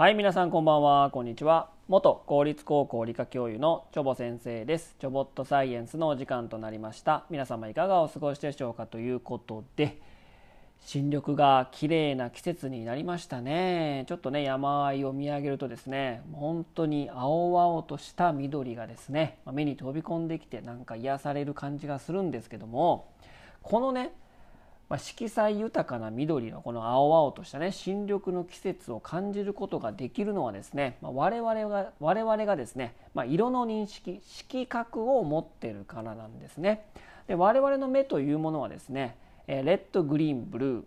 はい皆さんこんばんは。こんにちは。元公立高校理科教諭のチョボ先生です。チョボットサイエンスのお時間となりました。皆様いかがお過ごしでしょうかということで新緑が綺麗な季節になりましたね。ちょっとね山あいを見上げるとですね本当に青々とした緑がですね目に飛び込んできてなんか癒される感じがするんですけどもこのねまあ、色彩豊かな緑のこの青々としたね新緑の季節を感じることができるのはですね、まあ、我々が我々がですね、まあ、色の認識色覚を持ってるからなんですね。で我々の目というものはですねレッドグリーンブル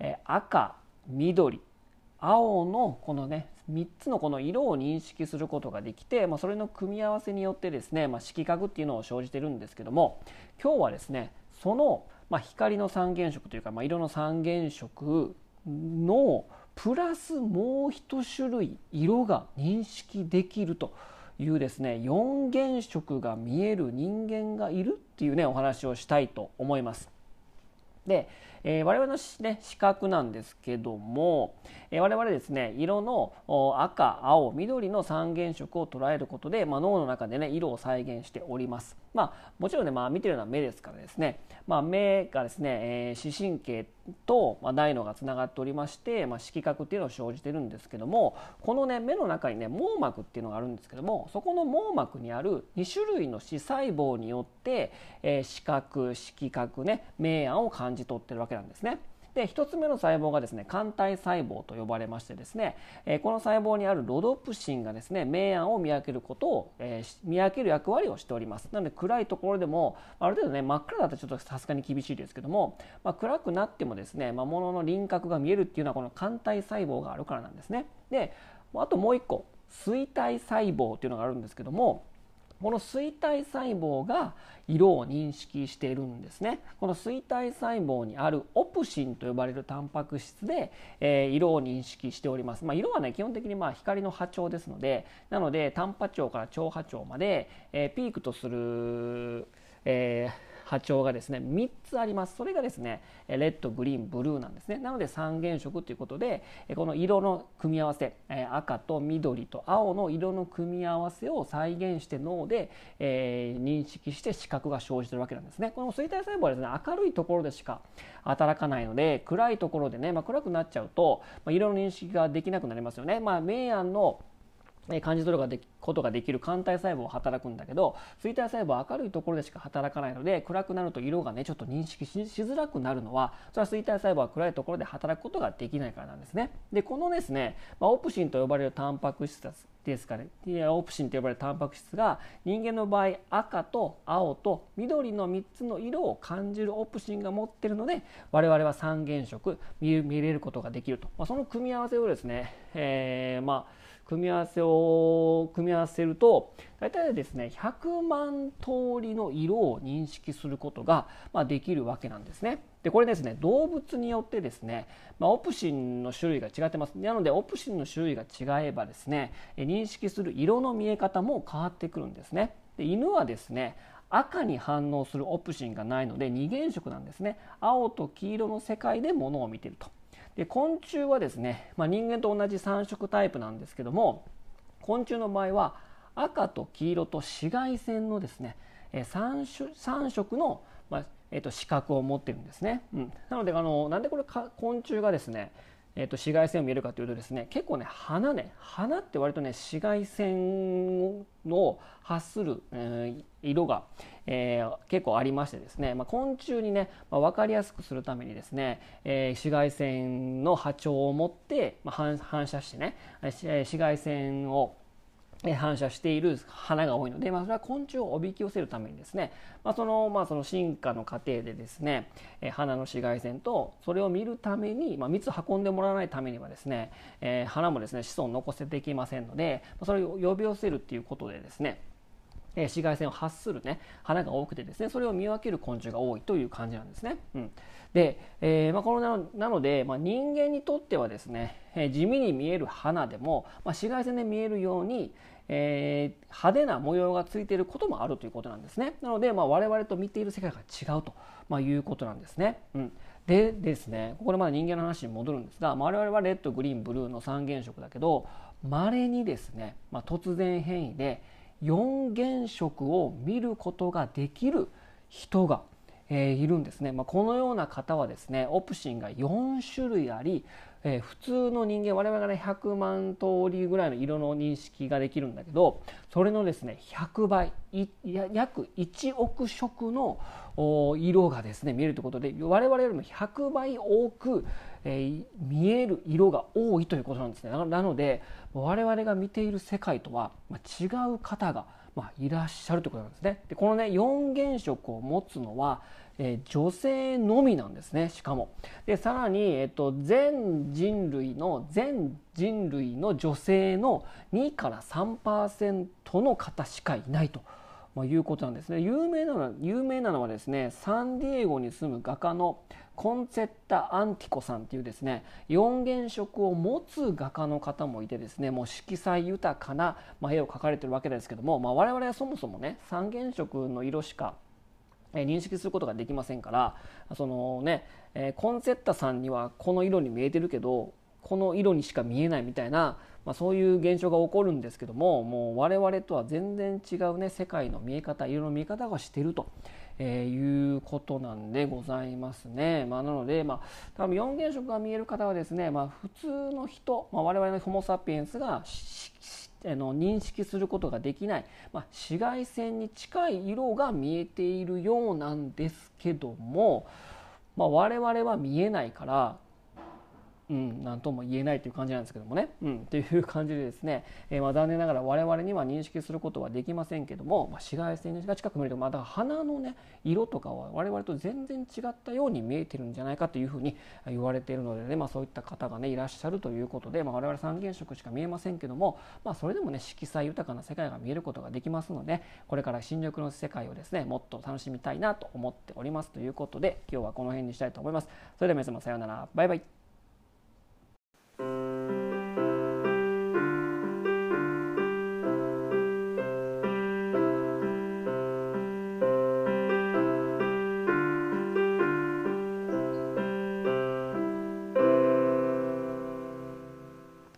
ー赤緑青のこのね3つのこの色を認識することができて、まあ、それの組み合わせによってですね、まあ、色覚っていうのを生じてるんですけども今日はですねそのまあ、光の三原色というか、まあ、色の三原色のプラスもう一種類色が認識できるというですね4原色が見える人間がいるっていうねお話をしたいと思います。でえー、我々の、ね、視覚なんですけども、えー、我々ですね色の赤青緑の三原色を捉えることで、まあ、脳の中でね色を再現しております。まあ、もちろんね、まあ、見てるのは目ですからですね、まあ、目がですね、えー、視神経と、まあ、大脳がつながっておりまして、まあ、色覚っていうのを生じてるんですけどもこのね目の中にね網膜っていうのがあるんですけどもそこの網膜にある2種類の視細胞によって、えー、視覚色覚ね明暗を感じ取ってるわけけなんですね。で1つ目の細胞がですね肝体細胞と呼ばれましてですね、えこの細胞にあるロドプシンがですね明暗を見分けることを、え見分ける役割をしておりますなので暗いところでもある程度ね真っ暗だとちょっとさすがに厳しいですけども、まあ、暗くなってもですね、まあ、物の輪郭が見えるっていうのはこの肝体細胞があるからなんですねであともう一個錐体細胞っていうのがあるんですけどもこの錐体細胞が色を認識しているんですね。この錐体細胞にあるオプシンと呼ばれるタンパク質で、えー、色を認識しております、まあ、色はね基本的にまあ光の波長ですのでなので短波長から長波長まで、えー、ピークとする、えー波長がですね3つあります。それがですねレッドグリーンブルーなんですね。なので三原色ということでこの色の組み合わせ赤と緑と青の色の組み合わせを再現して脳で、えー、認識して視覚が生じてるわけなんですね。この錐体細胞はですね明るいところでしか働かないので暗いところでね、まあ、暗くなっちゃうと、まあ、色の認識ができなくなりますよね、まあ、明暗の感じ取ることができる肝体細胞は働くんだけど錐体細胞は明るいところでしか働かないので暗くなると色がねちょっと認識しづらくなるのはそれは錐体細胞は暗いところで働くことができないからなんですね。でこのですね、まあ、オプシンと呼ばれるタンパク質ですかねオプシンと呼ばれるタンパク質が人間の場合赤と青と緑の3つの色を感じるオプシンが持ってるので我々は三原色見れることができると、まあ、その組み合わせをですね、えー、まあ組み合わせを組み合わせると大体ですね100万通りの色を認識することが、まあ、できるわけなんですね。でこれですね動物によってですね、まあ、オプシンの種類が違ってますなのでオプシンの種類が違えばですね認識する色の見え方も変わってくるんですね。で犬はですね赤に反応するオプシンがないので二原色なんですね青と黄色の世界で物を見ているとで昆虫はですね、まあ、人間と同じ3色タイプなんですけども昆虫の場合は赤と黄色と紫外線のですね 3, 3色の、まあえー、と視覚を持ってるんですね、うん、なのであのなんでこれ昆虫がですねえー、と紫外線を見えるかというとですね結構ね花ね花って割とね紫外線を発する、えー、色が、えー、結構ありましてですね、まあ、昆虫にね、まあ、分かりやすくするためにですね、えー、紫外線の波長を持って、まあ、反射してね紫外線を反射している花が多いので、まあ、それは昆虫をおびき寄せるためにですね、まあ、そのまあその進化の過程でですね、え花の紫外線とそれを見るために、まあ、蜜運んでもらわないためにはですね、え、花もですね子孫を残せていきませんのでそれを呼び寄せるっていうことでですねえ紫外線を発するね花が多くてですねそれを見分ける昆虫が多いという感じなんですね。うん、で、えー、まあ、このなので、まあ、人間にとってはですね、えー、地味に見える花でも、まあ、紫外線で見えるように、えー、派手な模様がついていることもあるということなんですね。なので、まあ、我々と見ている世界が違うと、ま、いうことなんですね。うんでですねここでまだ人間の話に戻るんですがま我々はレッドグリーンブルーの3原色だけどまれにですね、ま、突然変異で4原色を見ることができる人が、えー、いるんですね、まあ、このような方はですねオプシンが4種類ありえー、普通の人間我々がね100万通りぐらいの色の認識ができるんだけどそれのですね100倍約1億色の色がですね見えるということで我々よりも100倍多く、えー、見える色が多いということなんですねなので我々が見ている世界とは違う方がまあ、いらっしゃるということなんですね。でこのね4原色を持つのは、えー、女性のみなんですねしかも。でさらに、えっと、全人類の全人類の女性の2から3%の方しかいないと。まあ、いうことなんですね有名なのは有名なのはですねサンディエゴに住む画家のコンセッタ・アンティコさんっていうですね4原色を持つ画家の方もいてですねもう色彩豊かな、まあ、絵を描かれてるわけですけども、まあ、我々はそもそもね3原色の色しか認識することができませんからそのねコンセッタさんにはこの色に見えてるけどこの色にしか見えないみたいな、まあ、そういう現象が起こるんですけどももう我々とは全然違うね世界の見え方色の見え方がしてると。えー、いうことなんでございますね。まあ、なので、まあ、多分4原色が見える方はですね、まあ、普通の人、まあ、我々のホモ・サピエンスがあの認識することができない、まあ、紫外線に近い色が見えているようなんですけども、まあ、我々は見えないからうん、なんとも言えないという感じなんですけどもね、うん、という感じでですね、えー、まあ残念ながら我々には認識することはできませんけども、まあ、紫外線が近く見ると、ま、だから花のね色とかは我々と全然違ったように見えてるんじゃないかというふうに言われているのでね、まあ、そういった方がねいらっしゃるということで、まあ、我々三原色しか見えませんけども、まあ、それでもね色彩豊かな世界が見えることができますのでこれから新緑の世界をですねもっと楽しみたいなと思っておりますということで今日はこの辺にしたいと思います。それでは皆様さようなら。バイバイ。